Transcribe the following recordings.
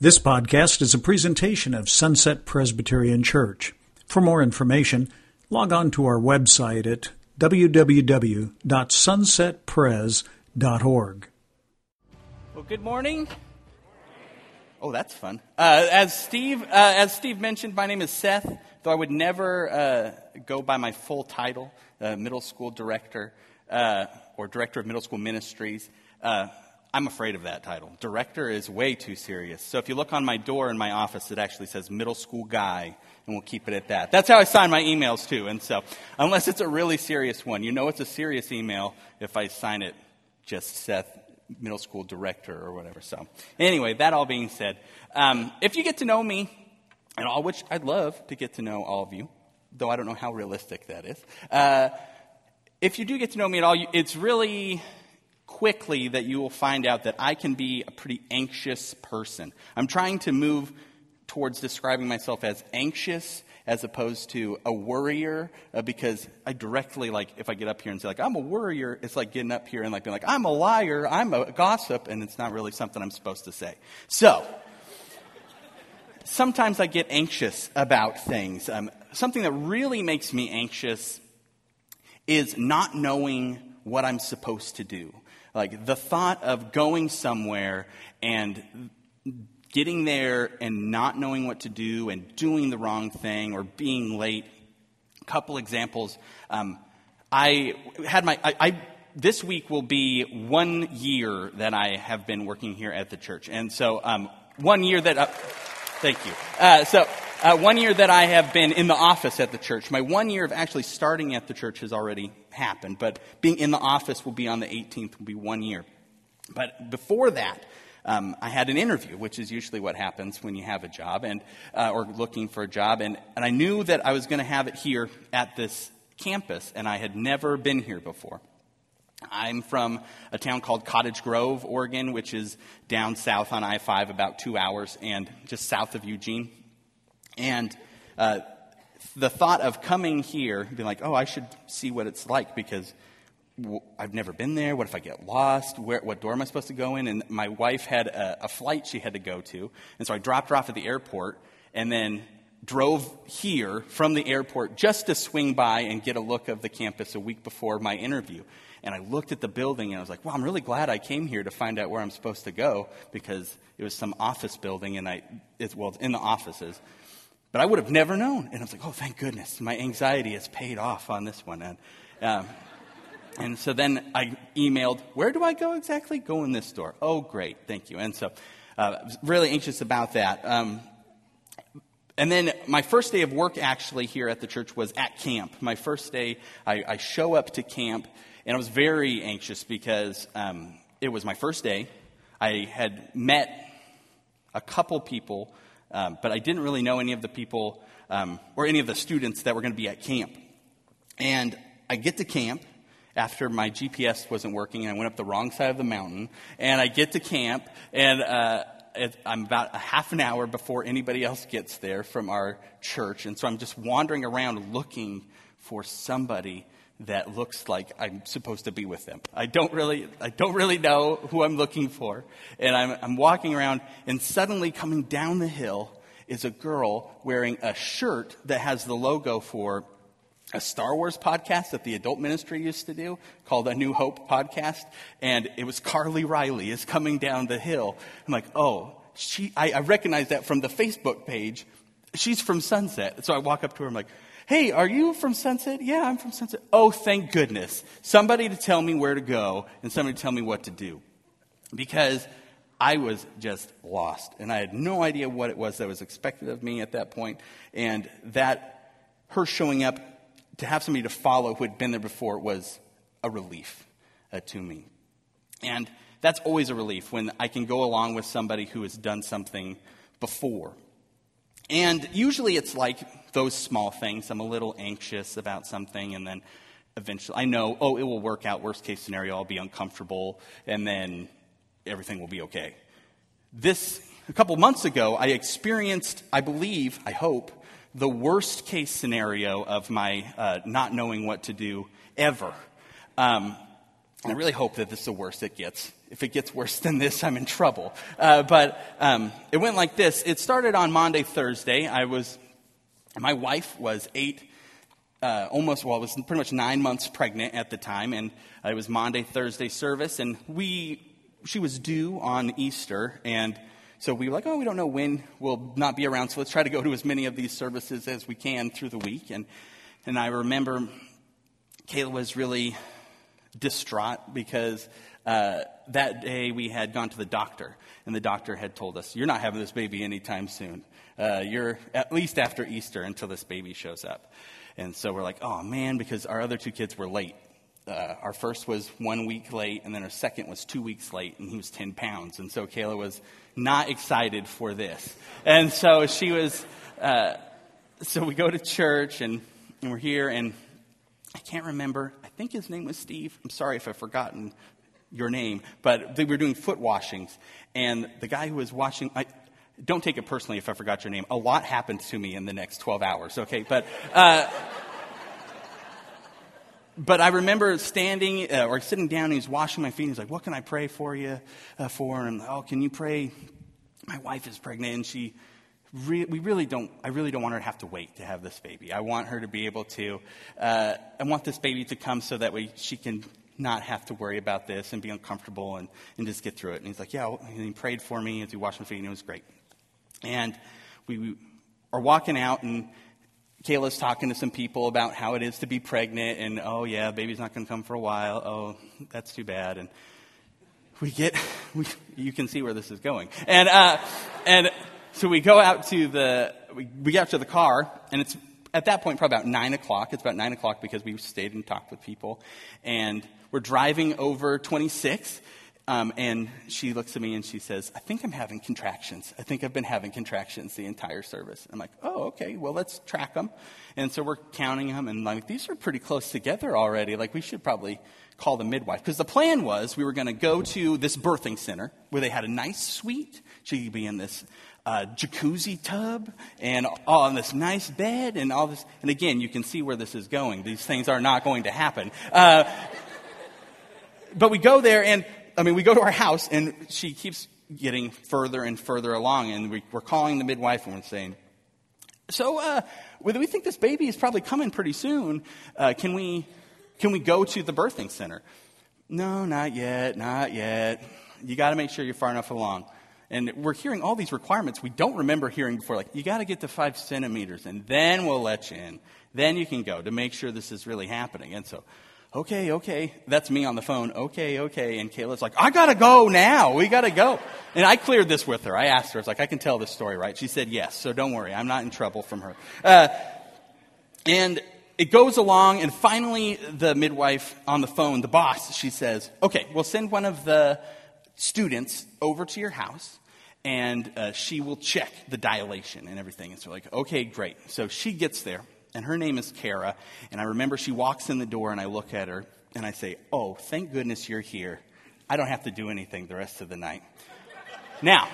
This podcast is a presentation of Sunset Presbyterian Church. For more information, log on to our website at www.sunsetpres.org. Well, good morning. Oh, that's fun. Uh, as Steve, uh, as Steve mentioned, my name is Seth. Though I would never uh, go by my full title, uh, middle school director uh, or director of middle school ministries. I'm afraid of that title. Director is way too serious. So if you look on my door in my office, it actually says middle school guy, and we'll keep it at that. That's how I sign my emails too. And so, unless it's a really serious one, you know it's a serious email if I sign it just Seth, middle school director or whatever. So, anyway, that all being said, um, if you get to know me and all, which I'd love to get to know all of you, though I don't know how realistic that is. Uh, if you do get to know me at all, it's really quickly that you will find out that I can be a pretty anxious person. I'm trying to move towards describing myself as anxious as opposed to a worrier uh, because I directly like if I get up here and say like I'm a worrier, it's like getting up here and like being like I'm a liar, I'm a gossip, and it's not really something I'm supposed to say. So sometimes I get anxious about things. Um, something that really makes me anxious is not knowing what I'm supposed to do. Like the thought of going somewhere and getting there and not knowing what to do and doing the wrong thing or being late. A couple examples. Um, I had my, I, I, this week will be one year that I have been working here at the church. And so, um, one year that, uh, thank you. Uh, so, uh, one year that I have been in the office at the church. My one year of actually starting at the church has already happened, but being in the office will be on the 18th, will be one year. But before that, um, I had an interview, which is usually what happens when you have a job and uh, or looking for a job, and, and I knew that I was going to have it here at this campus, and I had never been here before. I'm from a town called Cottage Grove, Oregon, which is down south on I 5, about two hours, and just south of Eugene. And uh, the thought of coming here, being like, oh, I should see what it's like because I've never been there. What if I get lost? Where, what door am I supposed to go in? And my wife had a, a flight she had to go to. And so I dropped her off at the airport and then drove here from the airport just to swing by and get a look of the campus a week before my interview. And I looked at the building and I was like, well, I'm really glad I came here to find out where I'm supposed to go because it was some office building and I, it's, well, it's in the offices. But I would have never known. And I was like, oh, thank goodness. My anxiety has paid off on this one. And, um, and so then I emailed, where do I go exactly? Go in this store. Oh, great. Thank you. And so uh, I was really anxious about that. Um, and then my first day of work actually here at the church was at camp. My first day, I, I show up to camp, and I was very anxious because um, it was my first day. I had met a couple people um, but I didn't really know any of the people um, or any of the students that were going to be at camp. And I get to camp after my GPS wasn't working and I went up the wrong side of the mountain. And I get to camp and uh, it, I'm about a half an hour before anybody else gets there from our church. And so I'm just wandering around looking for somebody that looks like I'm supposed to be with them. I don't really, I don't really know who I'm looking for. And I'm, I'm walking around and suddenly coming down the hill is a girl wearing a shirt that has the logo for a Star Wars podcast that the adult ministry used to do called A New Hope podcast. And it was Carly Riley is coming down the hill. I'm like, oh, she, I, I recognize that from the Facebook page. She's from Sunset. So I walk up to her. I'm like, Hey, are you from Sunset? Yeah, I'm from Sunset. Oh, thank goodness. Somebody to tell me where to go and somebody to tell me what to do. Because I was just lost and I had no idea what it was that was expected of me at that point. And that, her showing up to have somebody to follow who had been there before was a relief uh, to me. And that's always a relief when I can go along with somebody who has done something before. And usually it's like those small things. I'm a little anxious about something, and then eventually I know, oh, it will work out. Worst case scenario, I'll be uncomfortable, and then everything will be okay. This, a couple months ago, I experienced, I believe, I hope, the worst case scenario of my uh, not knowing what to do ever. Um, and I really hope that this is the worst it gets. if it gets worse than this, I'm in trouble. Uh, but um, it went like this. It started on Maundy, Thursday. I was, my wife was eight, uh, almost, well, I was pretty much nine months pregnant at the time, and it was Maundy, Thursday service, and we, she was due on Easter, and so we were like, oh, we don't know when we'll not be around, so let's try to go to as many of these services as we can through the week. And, and I remember Kayla was really distraught because uh, that day we had gone to the doctor, and the doctor had told us, You're not having this baby anytime soon. Uh, you're at least after Easter until this baby shows up. And so we're like, Oh man, because our other two kids were late uh, our first was one week late, and then our second was two weeks late, and he was 10 pounds. And so Kayla was not excited for this. And so she was, uh, so we go to church, and, and we're here, and I can't remember. I think his name was Steve. I'm sorry if I've forgotten your name, but we were doing foot washings, and the guy who was washing, don't take it personally if I forgot your name. A lot happened to me in the next 12 hours, okay? But, uh, but I remember standing uh, or sitting down and he's washing my feet. And he's like, What can I pray for you uh, for? And oh, can you pray? My wife is pregnant and she, we really don't, I really don't want her to have to wait to have this baby. I want her to be able to, uh, I want this baby to come so that way she can not have to worry about this and be uncomfortable and, and just get through it. And he's like, Yeah, and he prayed for me as he washed my feet and it was great. And we are walking out and Kayla's talking to some people about how it is to be pregnant, and oh, yeah, baby's not going to come for a while. Oh, that's too bad. And we get, we, you can see where this is going. And, uh, and so we go out to the, we, we get out to the car, and it's at that point probably about 9 o'clock. It's about 9 o'clock because we stayed and talked with people. And we're driving over 26, um, and she looks at me and she says, I think I'm having contractions. I think I've been having contractions the entire service. I'm like, oh, okay, well, let's track them. And so we're counting them, and like, these are pretty close together already. Like, we should probably call the midwife. Because the plan was we were going to go to this birthing center where they had a nice suite. She could be in this uh, jacuzzi tub and on this nice bed and all this. And again, you can see where this is going. These things are not going to happen. Uh, but we go there, and I mean, we go to our house and she keeps getting further and further along, and we, are calling the midwife and we're saying, "So, uh, we think this baby is probably coming pretty soon. Uh, can we can we go to the birthing center?" No, not yet, not yet. You got to make sure you're far enough along. And we're hearing all these requirements we don't remember hearing before, like, you got to get to five centimeters, and then we'll let you in. Then you can go to make sure this is really happening. And so okay, okay. That's me on the phone. Okay, okay. And Kayla's like, I gotta go now. We gotta go. And I cleared this with her. I asked her, I was like, I can tell this story, right? She said yes. So don't worry. I'm not in trouble from her. Uh, and it goes along, and finally, the midwife on the phone, the boss, she says, okay, we'll send one of the students over to your house and uh, she will check the dilation and everything. And so, like, okay, great. So she gets there, and her name is Kara. And I remember she walks in the door, and I look at her, and I say, Oh, thank goodness you're here. I don't have to do anything the rest of the night. now,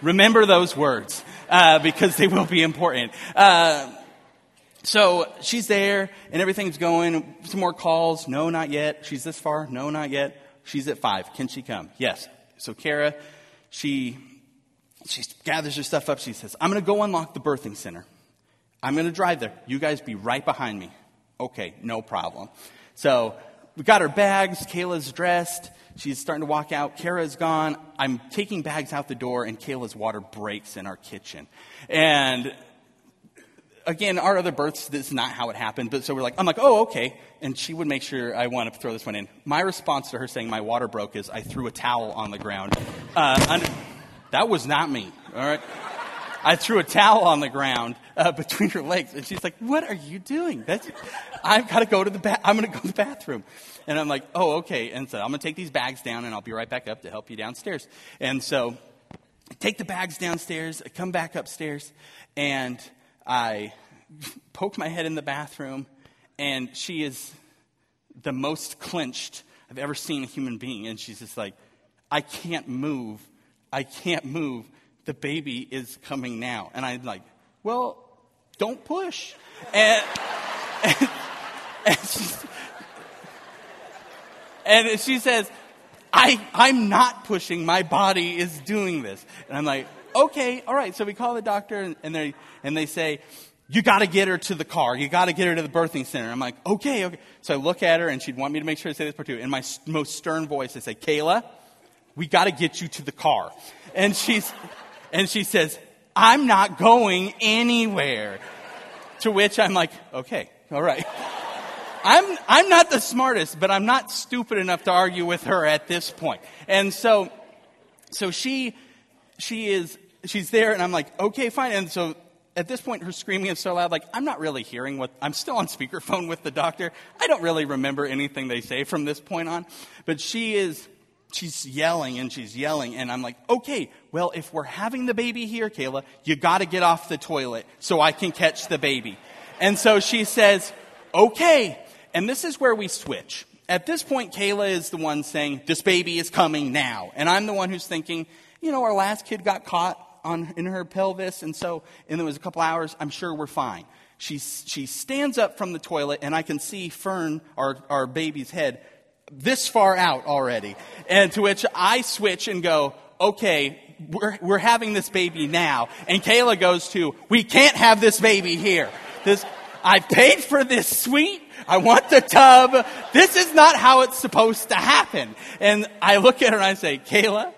remember those words uh, because they will be important. Uh, so she's there, and everything's going. Some more calls. No, not yet. She's this far. No, not yet. She's at five. Can she come? Yes. So Kara, she she gathers her stuff up. She says, I'm going to go unlock the birthing center. I'm going to drive there. You guys be right behind me. Okay, no problem. So we got our bags. Kayla's dressed. She's starting to walk out. Kara's gone. I'm taking bags out the door, and Kayla's water breaks in our kitchen. And again, our other births, this is not how it happened. But so we're like, I'm like, oh, okay. And she would make sure I want to throw this one in. My response to her saying my water broke is I threw a towel on the ground. Uh, under, that was not me, all right? I threw a towel on the ground uh, between her legs, and she's like, "What are you doing? That's, I've got to go to the ba- I'm going to go to the bathroom." And I'm like, "Oh, okay." And so I'm going to take these bags down, and I'll be right back up to help you downstairs. And so, I take the bags downstairs. I come back upstairs, and I poke my head in the bathroom, and she is the most clenched I've ever seen a human being, and she's just like, "I can't move. I can't move." the baby is coming now. And I'm like, well, don't push. And, and, and, she, and she says, I, I'm not pushing. My body is doing this. And I'm like, okay, all right. So we call the doctor and, and they, and they say, you got to get her to the car. You got to get her to the birthing center. I'm like, okay, okay. So I look at her and she'd want me to make sure to say this part too. In my most stern voice, I say, Kayla, we got to get you to the car. And she's, and she says, I'm not going anywhere. To which I'm like, okay, all right. I'm, I'm not the smartest, but I'm not stupid enough to argue with her at this point. And so, so she, she is, she's there and I'm like, okay, fine. And so at this point, her screaming is so loud, like, I'm not really hearing what, I'm still on speakerphone with the doctor. I don't really remember anything they say from this point on. But she is, she's yelling and she's yelling. And I'm like, okay, well, if we're having the baby here, Kayla, you gotta get off the toilet so I can catch the baby. And so she says, okay. And this is where we switch. At this point, Kayla is the one saying, this baby is coming now. And I'm the one who's thinking, you know, our last kid got caught on, in her pelvis, and so, and it was a couple hours, I'm sure we're fine. She, she stands up from the toilet, and I can see Fern, our, our baby's head, this far out already. And to which I switch and go, okay, we're, we're having this baby now. And Kayla goes to, we can't have this baby here. This, I paid for this suite. I want the tub. This is not how it's supposed to happen. And I look at her and I say, Kayla,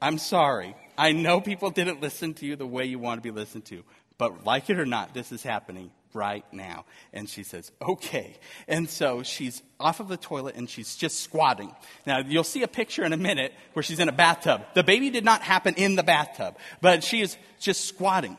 I'm sorry. I know people didn't listen to you the way you want to be listened to, but like it or not, this is happening right now. And she says, okay. And so she's off of the toilet and she's just squatting. Now, you'll see a picture in a minute where she's in a bathtub. The baby did not happen in the bathtub, but she is just squatting.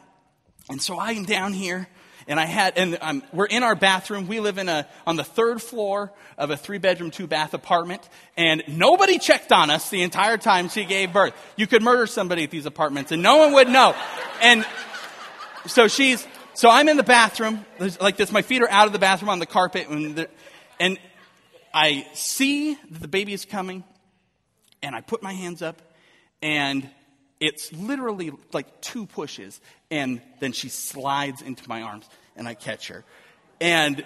And so I'm down here and I had, and um, we're in our bathroom. We live in a, on the third floor of a three bedroom, two bath apartment. And nobody checked on us the entire time she gave birth. You could murder somebody at these apartments and no one would know. And so she's, so I'm in the bathroom, like this. My feet are out of the bathroom on the carpet. And, and I see that the baby is coming. And I put my hands up and it's literally like two pushes, and then she slides into my arms, and I catch her. And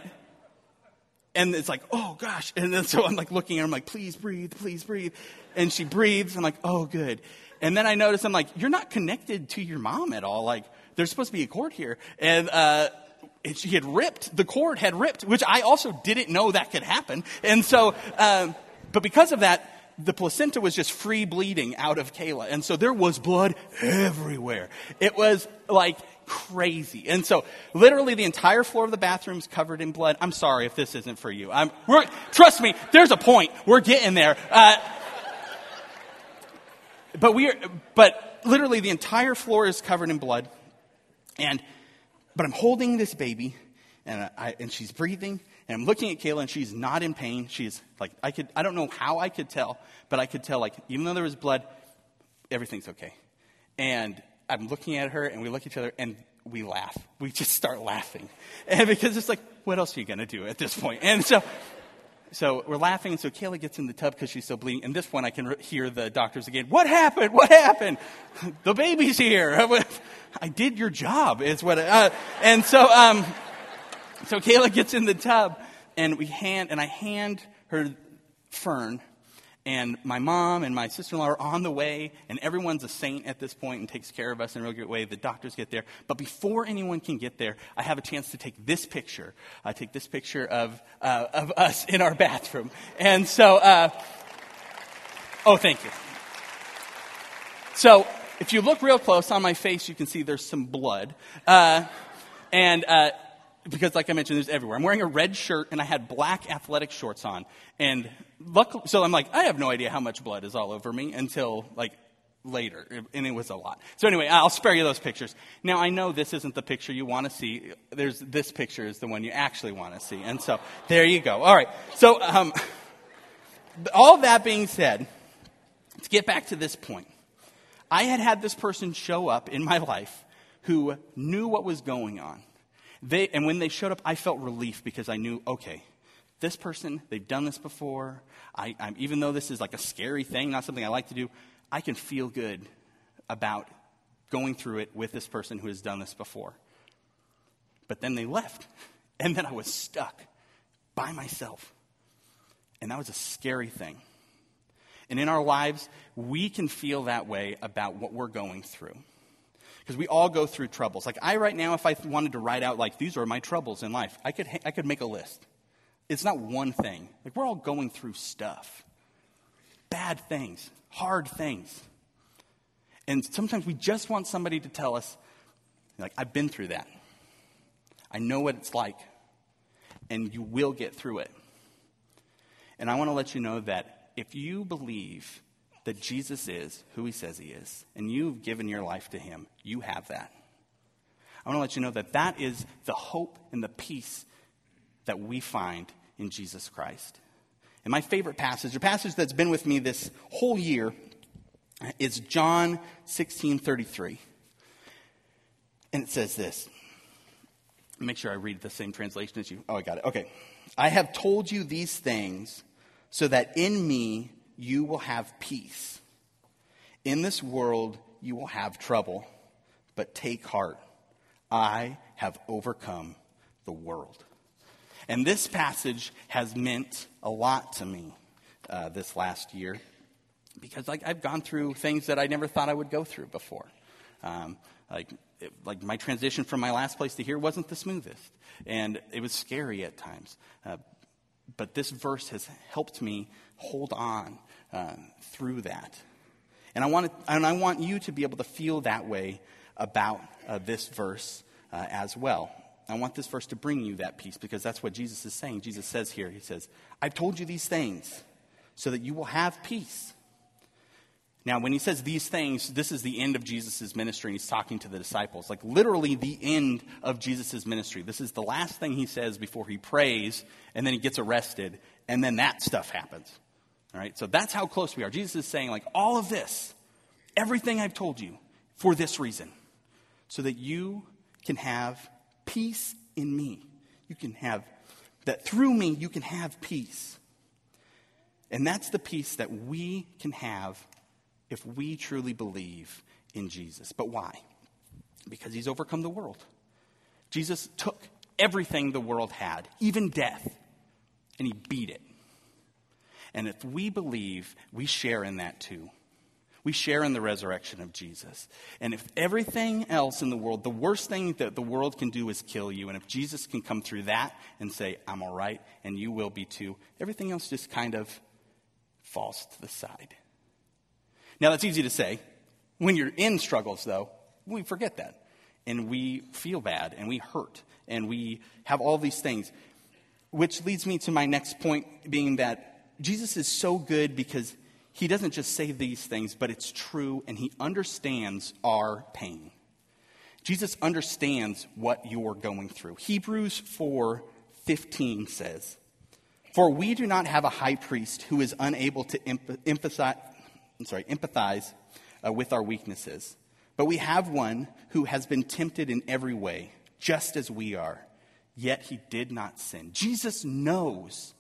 and it's like, oh gosh. And then so I'm like looking at her, I'm like, please breathe, please breathe. And she breathes. I'm like, oh good. And then I notice I'm like, you're not connected to your mom at all. Like, there's supposed to be a cord here. And uh, she had ripped, the cord had ripped, which I also didn't know that could happen. And so, um, but because of that, the placenta was just free bleeding out of Kayla. And so there was blood everywhere. It was like crazy. And so literally the entire floor of the bathroom is covered in blood. I'm sorry if this isn't for you. I'm, trust me, there's a point. We're getting there. Uh, but we are, but literally the entire floor is covered in blood. And, but I'm holding this baby and I, and she's breathing and I'm looking at Kayla and she's not in pain. She's like, I could, I don't know how I could tell, but I could tell, like, even though there was blood, everything's okay. And I'm looking at her and we look at each other and we laugh. We just start laughing. And because it's like, what else are you going to do at this point? And so, so we're laughing. So Kayla gets in the tub because she's so bleeding. And this one, I can hear the doctors again. What happened? What happened? The baby's here. I did your job, is what. Uh, and so, um, so Kayla gets in the tub, and we hand, and I hand her Fern, and my mom and my sister-in-law are on the way, and everyone's a saint at this point and takes care of us in a real good way. The doctors get there, but before anyone can get there, I have a chance to take this picture. I take this picture of uh, of us in our bathroom, and so. Uh, oh, thank you. So, if you look real close on my face, you can see there's some blood. Uh, and uh, because like I mentioned, there's everywhere. I'm wearing a red shirt and I had black athletic shorts on. And luckily, so I'm like, I have no idea how much blood is all over me until like later. And it was a lot. So anyway, I'll spare you those pictures. Now I know this isn't the picture you want to see. There's, this picture is the one you actually want to see. And so there you go. All right. So, um, all that being said, to get back to this point, I had had this person show up in my life who knew what was going on they, and when they showed up, I felt relief because I knew, okay, this person, they've done this before. I, I'm, even though this is like a scary thing, not something I like to do, I can feel good about going through it with this person who has done this before. But then they left. And then I was stuck by myself. And that was a scary thing. And in our lives, we can feel that way about what we're going through. Because we all go through troubles. Like I right now, if I wanted to write out like these are my troubles in life, I could I could make a list. It's not one thing. Like we're all going through stuff. Bad things, hard things. And sometimes we just want somebody to tell us, like, I've been through that. I know what it's like. And you will get through it. And I want to let you know that if you believe that Jesus is who he says he is, and you've given your life to him, you have that. I want to let you know that that is the hope and the peace that we find in Jesus Christ. And my favorite passage, a passage that's been with me this whole year, is John 16 33. And it says this. Make sure I read the same translation as you. Oh, I got it. Okay. I have told you these things so that in me you will have peace. In this world you will have trouble, but take heart. I have overcome the world. And this passage has meant a lot to me uh, this last year because like, I've gone through things that I never thought I would go through before. Um, like, it, like my transition from my last place to here wasn't the smoothest, and it was scary at times. Uh, but this verse has helped me hold on uh, through that. And I, want and I want you to be able to feel that way about uh, this verse uh, as well. I want this verse to bring you that peace because that's what Jesus is saying. Jesus says here, He says, I've told you these things so that you will have peace. Now, when he says these things, this is the end of Jesus' ministry, and he's talking to the disciples. Like literally the end of Jesus' ministry. This is the last thing he says before he prays, and then he gets arrested, and then that stuff happens. All right, so that's how close we are. Jesus is saying, like, all of this, everything I've told you, for this reason, so that you can have peace in me. You can have, that through me, you can have peace. And that's the peace that we can have if we truly believe in Jesus. But why? Because he's overcome the world. Jesus took everything the world had, even death, and he beat it. And if we believe, we share in that too. We share in the resurrection of Jesus. And if everything else in the world, the worst thing that the world can do is kill you, and if Jesus can come through that and say, I'm all right, and you will be too, everything else just kind of falls to the side. Now, that's easy to say. When you're in struggles, though, we forget that. And we feel bad and we hurt and we have all these things. Which leads me to my next point being that Jesus is so good because he doesn't just say these things, but it's true and he understands our pain. Jesus understands what you're going through. Hebrews 4 15 says, For we do not have a high priest who is unable to empathize, I'm sorry, empathize uh, with our weaknesses. But we have one who has been tempted in every way, just as we are, yet he did not sin. Jesus knows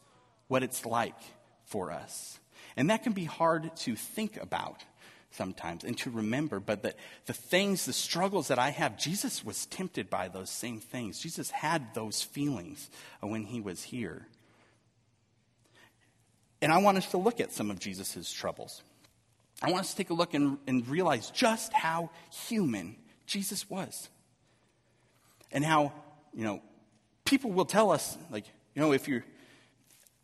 what it's like for us. And that can be hard to think about sometimes and to remember, but that the things, the struggles that I have, Jesus was tempted by those same things. Jesus had those feelings when he was here. And I want us to look at some of Jesus' troubles. I want us to take a look and, and realize just how human Jesus was. And how, you know, people will tell us, like, you know, if you're,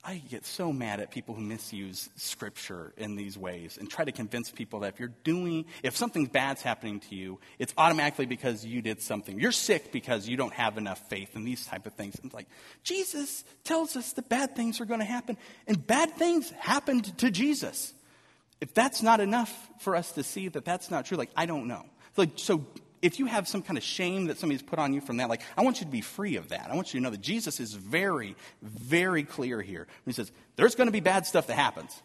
I get so mad at people who misuse scripture in these ways and try to convince people that if you're doing, if something bad's happening to you, it's automatically because you did something. You're sick because you don't have enough faith and these type of things. And it's like, Jesus tells us that bad things are going to happen. And bad things happened to Jesus if that's not enough for us to see that that's not true, like, I don't know. Like, so if you have some kind of shame that somebody's put on you from that, like, I want you to be free of that. I want you to know that Jesus is very, very clear here. He says, there's going to be bad stuff that happens.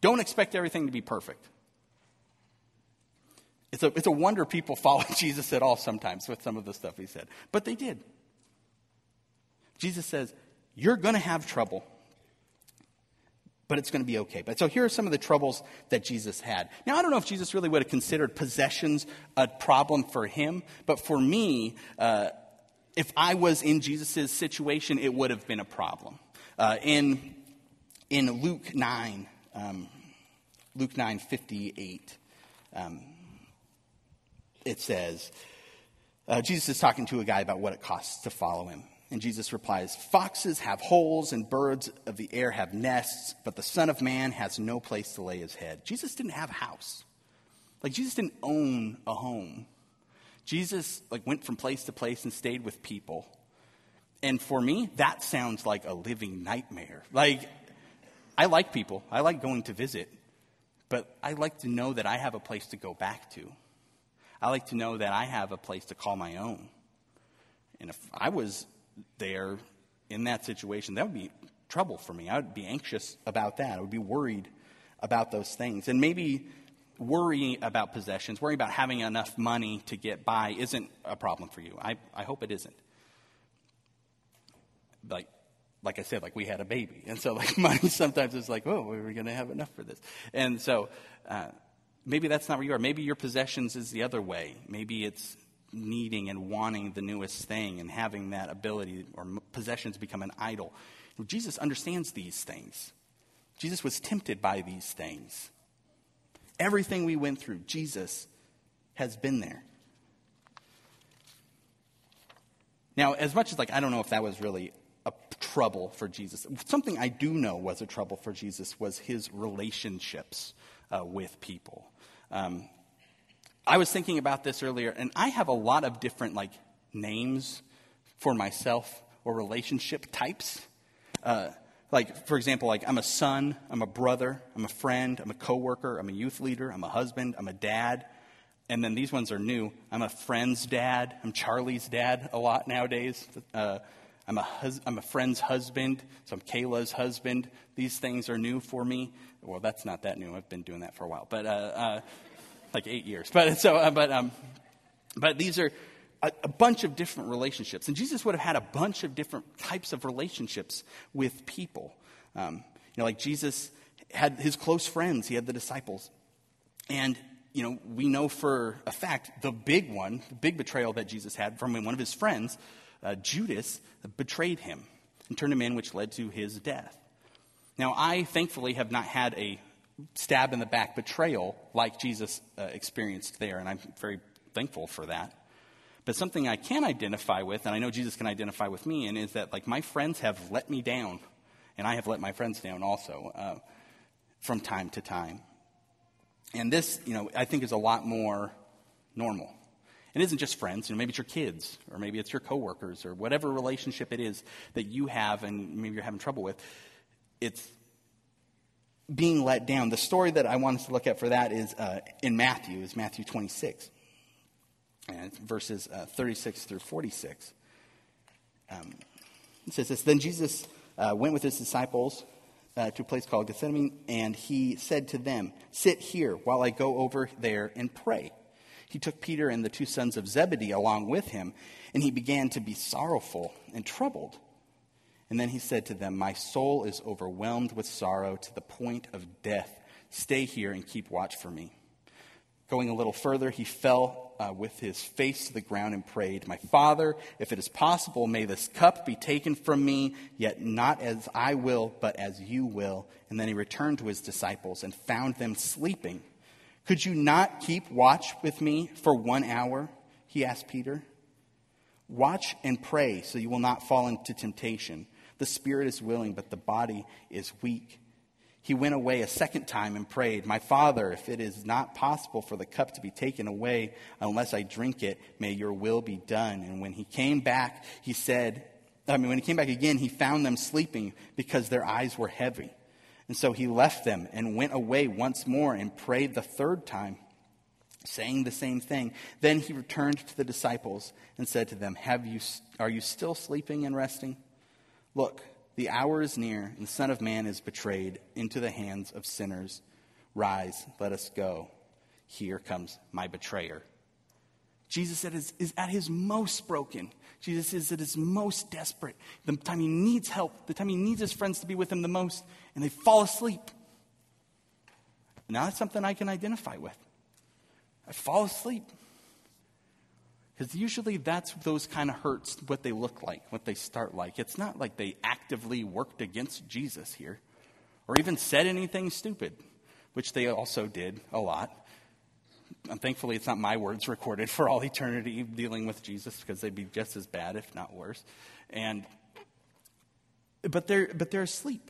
Don't expect everything to be perfect. It's a, it's a wonder people follow Jesus at all sometimes with some of the stuff he said. But they did. Jesus says, You're going to have trouble but it's going to be okay. But so here are some of the troubles that Jesus had. Now, I don't know if Jesus really would have considered possessions a problem for him, but for me, uh, if I was in Jesus' situation, it would have been a problem. Uh, in, in Luke 9, um, Luke 9 58. Um, it says, uh, Jesus is talking to a guy about what it costs to follow him. And Jesus replies, Foxes have holes and birds of the air have nests, but the Son of Man has no place to lay his head. Jesus didn't have a house. Like, Jesus didn't own a home. Jesus, like, went from place to place and stayed with people. And for me, that sounds like a living nightmare. Like, I like people, I like going to visit, but I like to know that I have a place to go back to. I like to know that I have a place to call my own. And if I was there in that situation, that would be trouble for me. I would be anxious about that. I would be worried about those things. And maybe worrying about possessions, worrying about having enough money to get by isn't a problem for you. I, I hope it isn't. Like, like I said, like we had a baby. And so, like, money sometimes is like, oh, are we going to have enough for this? And so, uh, maybe that's not where you are. Maybe your possessions is the other way. Maybe it's needing and wanting the newest thing and having that ability or possessions become an idol. Jesus understands these things. Jesus was tempted by these things. Everything we went through, Jesus has been there. Now, as much as like I don't know if that was really a trouble for Jesus, something I do know was a trouble for Jesus was his relationships uh, with people. Um, I was thinking about this earlier, and I have a lot of different like names for myself or relationship types. Uh, like, for example, like I'm a son, I'm a brother, I'm a friend, I'm a coworker, I'm a youth leader, I'm a husband, I'm a dad. And then these ones are new. I'm a friend's dad. I'm Charlie's dad a lot nowadays. Uh, I'm, a hus- I'm a friend's husband, so I'm Kayla's husband. These things are new for me. Well, that's not that new. I've been doing that for a while. But uh, uh, like eight years. But so, uh, but um, but these are a, a, bunch of different relationships, and Jesus would have had a bunch of different types of relationships with people. Um, you know, like Jesus had his close friends. He had the disciples, and you know, we know for a fact the big one, the big betrayal that Jesus had from one of his friends, uh, Judas, betrayed him and turned him in, which led to his death. Now, I thankfully have not had a stab in the back betrayal like Jesus uh, experienced there, and I'm very thankful for that. But something I can identify with, and I know Jesus can identify with me, and is that like my friends have let me down, and I have let my friends down also uh, from time to time. And this, you know, I think is a lot more normal. It isn't just friends, you know, maybe it's your kids, or maybe it's your coworkers, or whatever relationship it is that you have and maybe you're having trouble with. It's being let down. The story that I want us to look at for that is uh, in Matthew, is Matthew 26, and verses uh, 36 through 46. Um, it says this Then Jesus uh, went with his disciples uh, to a place called Gethsemane, and he said to them, Sit here while I go over there and pray. He took Peter and the two sons of Zebedee along with him, and he began to be sorrowful and troubled. And then he said to them, My soul is overwhelmed with sorrow to the point of death. Stay here and keep watch for me. Going a little further, he fell uh, with his face to the ground and prayed, My Father, if it is possible, may this cup be taken from me, yet not as I will, but as you will. And then he returned to his disciples and found them sleeping. Could you not keep watch with me for one hour? He asked Peter. Watch and pray so you will not fall into temptation. The spirit is willing, but the body is weak. He went away a second time and prayed, My Father, if it is not possible for the cup to be taken away unless I drink it, may your will be done. And when he came back, he said, I mean, when he came back again, he found them sleeping because their eyes were heavy. And so he left them and went away once more and prayed the third time, saying the same thing. Then he returned to the disciples and said to them, Have you, Are you still sleeping and resting? Look, the hour is near, and the Son of Man is betrayed into the hands of sinners. Rise, let us go. Here comes my betrayer. Jesus is, at his most broken. Jesus is at his most desperate. The time he needs help, the time he needs his friends to be with him the most, and they fall asleep. Now that's something I can identify with. I fall asleep. Because usually that's those kind of hurts, what they look like, what they start like. It's not like they actively worked against Jesus here or even said anything stupid. which they also did a lot. And thankfully, it's not my words recorded for all eternity dealing with Jesus because they'd be just as bad, if not worse. And, but, they're, but they're asleep.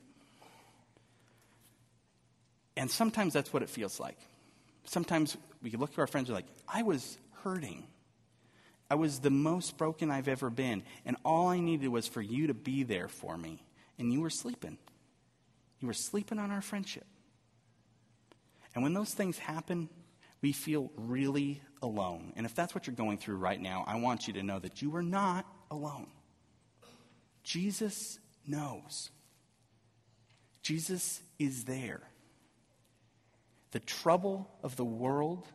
And sometimes that's what it feels like. Sometimes we look at our friends and we're like, I was hurting. I was the most broken I've ever been. And all I needed was for you to be there for me. And you were sleeping. You were sleeping on our friendship. And when those things happen, we feel really alone. And if that's what you're going through right now, I want you to know that you are not alone. Jesus knows. Jesus is there. The trouble of the world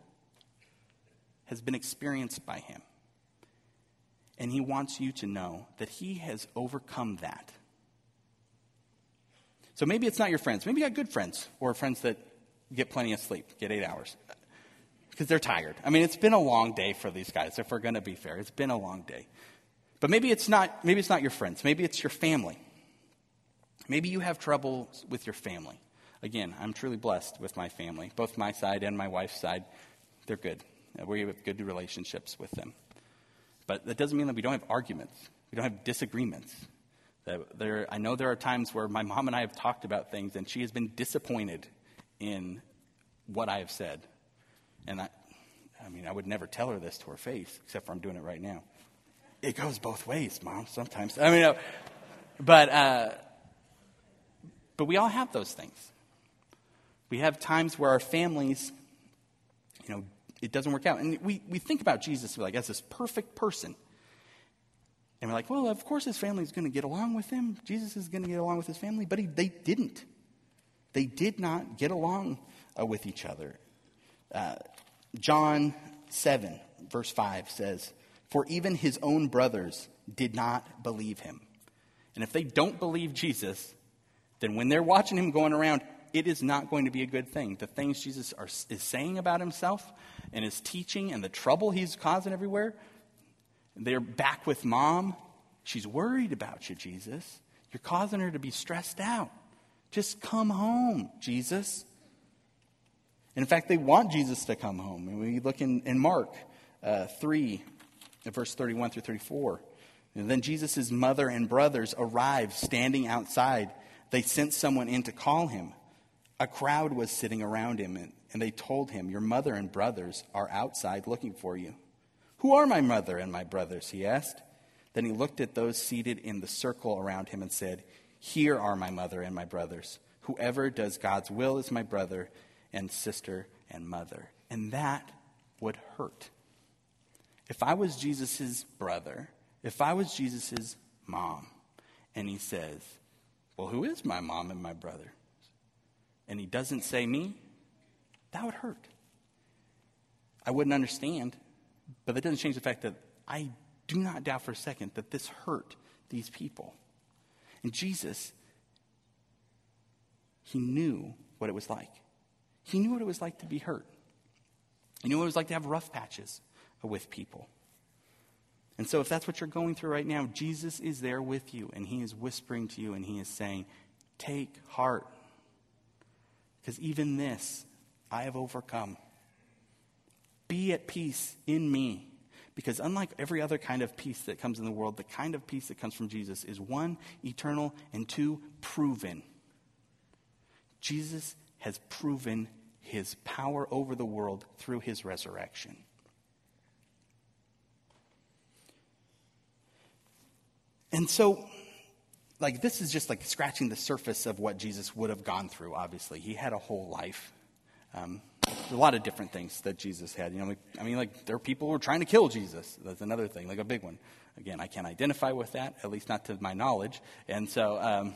has been experienced by him. And he wants you to know that he has overcome that. So maybe it's not your friends. Maybe you got good friends or friends that get plenty of sleep, get eight hours. Because they're tired. I mean, it's been a long day for these guys, if we're going to be fair. It's been a long day. But maybe it's not, maybe it's not your friends. Maybe it's your family. Maybe you have trouble with your family. Again, I'm truly blessed with my family. Both my side and my wife's side, they're good. We have good relationships with them. But that doesn't mean that we don't have arguments. We don't have disagreements. There, I know there are times where my mom and I have talked about things, and she has been disappointed in what I have said. And I, I mean, I would never tell her this to her face, except for I'm doing it right now. It goes both ways, Mom, sometimes. I mean, uh, but, uh, but we all have those things. We have times where our families, you know, it doesn't work out. And we, we think about Jesus like as this perfect person. And we're like, well, of course his family is going to get along with him. Jesus is going to get along with his family. But he, they didn't. They did not get along uh, with each other. Uh, John 7, verse 5 says, For even his own brothers did not believe him. And if they don't believe Jesus, then when they're watching him going around, it is not going to be a good thing. The things Jesus are, is saying about himself and his teaching and the trouble he's causing everywhere, they're back with mom. She's worried about you, Jesus. You're causing her to be stressed out. Just come home, Jesus. And in fact, they want Jesus to come home. And we look in, in Mark uh, 3, verse 31 through 34. And then Jesus' mother and brothers arrived standing outside. They sent someone in to call him. A crowd was sitting around him, and, and they told him, Your mother and brothers are outside looking for you. Who are my mother and my brothers? he asked. Then he looked at those seated in the circle around him and said, Here are my mother and my brothers. Whoever does God's will is my brother and sister and mother. And that would hurt. If I was Jesus' brother, if I was Jesus' mom, and he says, Well, who is my mom and my brother? And he doesn't say me, that would hurt. I wouldn't understand, but that doesn't change the fact that I do not doubt for a second that this hurt these people. And Jesus, he knew what it was like. He knew what it was like to be hurt. He knew what it was like to have rough patches with people. And so, if that's what you're going through right now, Jesus is there with you, and he is whispering to you, and he is saying, Take heart. Because even this I have overcome. Be at peace in me. Because unlike every other kind of peace that comes in the world, the kind of peace that comes from Jesus is one, eternal, and two, proven. Jesus has proven his power over the world through his resurrection. And so, like this is just like scratching the surface of what Jesus would have gone through. Obviously, he had a whole life. Um, a lot of different things that Jesus had. You know, I mean, like there are people who are trying to kill Jesus. That's another thing, like a big one. Again, I can't identify with that, at least not to my knowledge. And so, um,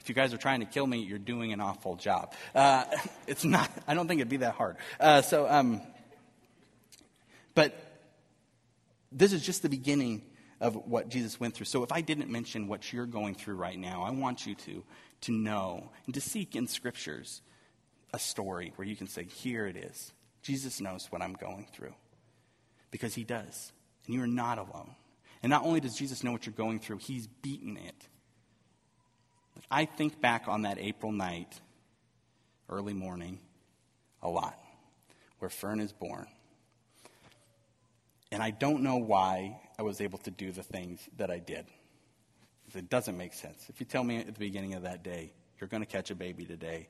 if you guys are trying to kill me, you're doing an awful job. Uh, it's not. I don't think it'd be that hard. Uh, so, um, but this is just the beginning of what Jesus went through. So if I didn't mention what you're going through right now, I want you to, to know and to seek in scriptures a story where you can say, here it is. Jesus knows what I'm going through. Because he does. And you are not alone. And not only does Jesus know what you're going through, he's beaten it. I think back on that April night, early morning, a lot, where Fern is born. And I don't know why I was able to do the things that I did. It doesn't make sense. If you tell me at the beginning of that day, you're going to catch a baby today,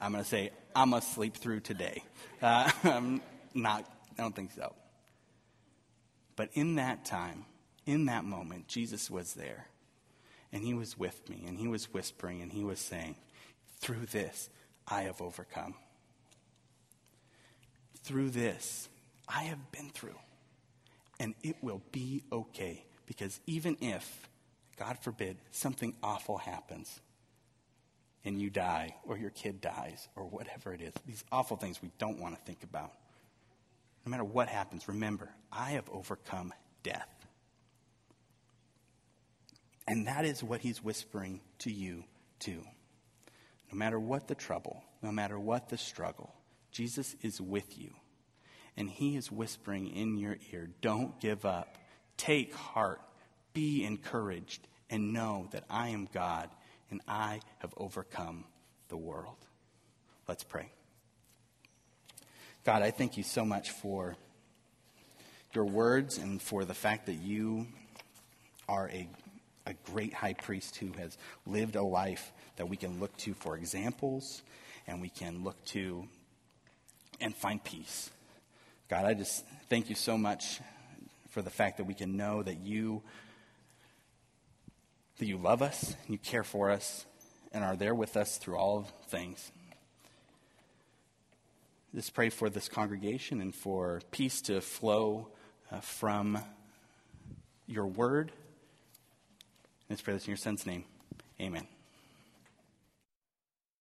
I'm going to say, I'm going to sleep through today. Uh, I'm not, I don't think so. But in that time, in that moment, Jesus was there. And he was with me, and he was whispering, and he was saying, Through this, I have overcome. Through this, I have been through. And it will be okay. Because even if, God forbid, something awful happens, and you die, or your kid dies, or whatever it is. These awful things we don't want to think about. No matter what happens, remember, I have overcome death. And that is what he's whispering to you, too. No matter what the trouble, no matter what the struggle, Jesus is with you. And he is whispering in your ear, don't give up. Take heart. Be encouraged. And know that I am God and I have overcome the world. Let's pray. God, I thank you so much for your words and for the fact that you are a, a great high priest who has lived a life that we can look to for examples and we can look to and find peace. God, I just thank you so much for the fact that we can know that you that you love us, and you care for us, and are there with us through all things. Just pray for this congregation and for peace to flow uh, from your word. Let's pray this in your son's name. Amen.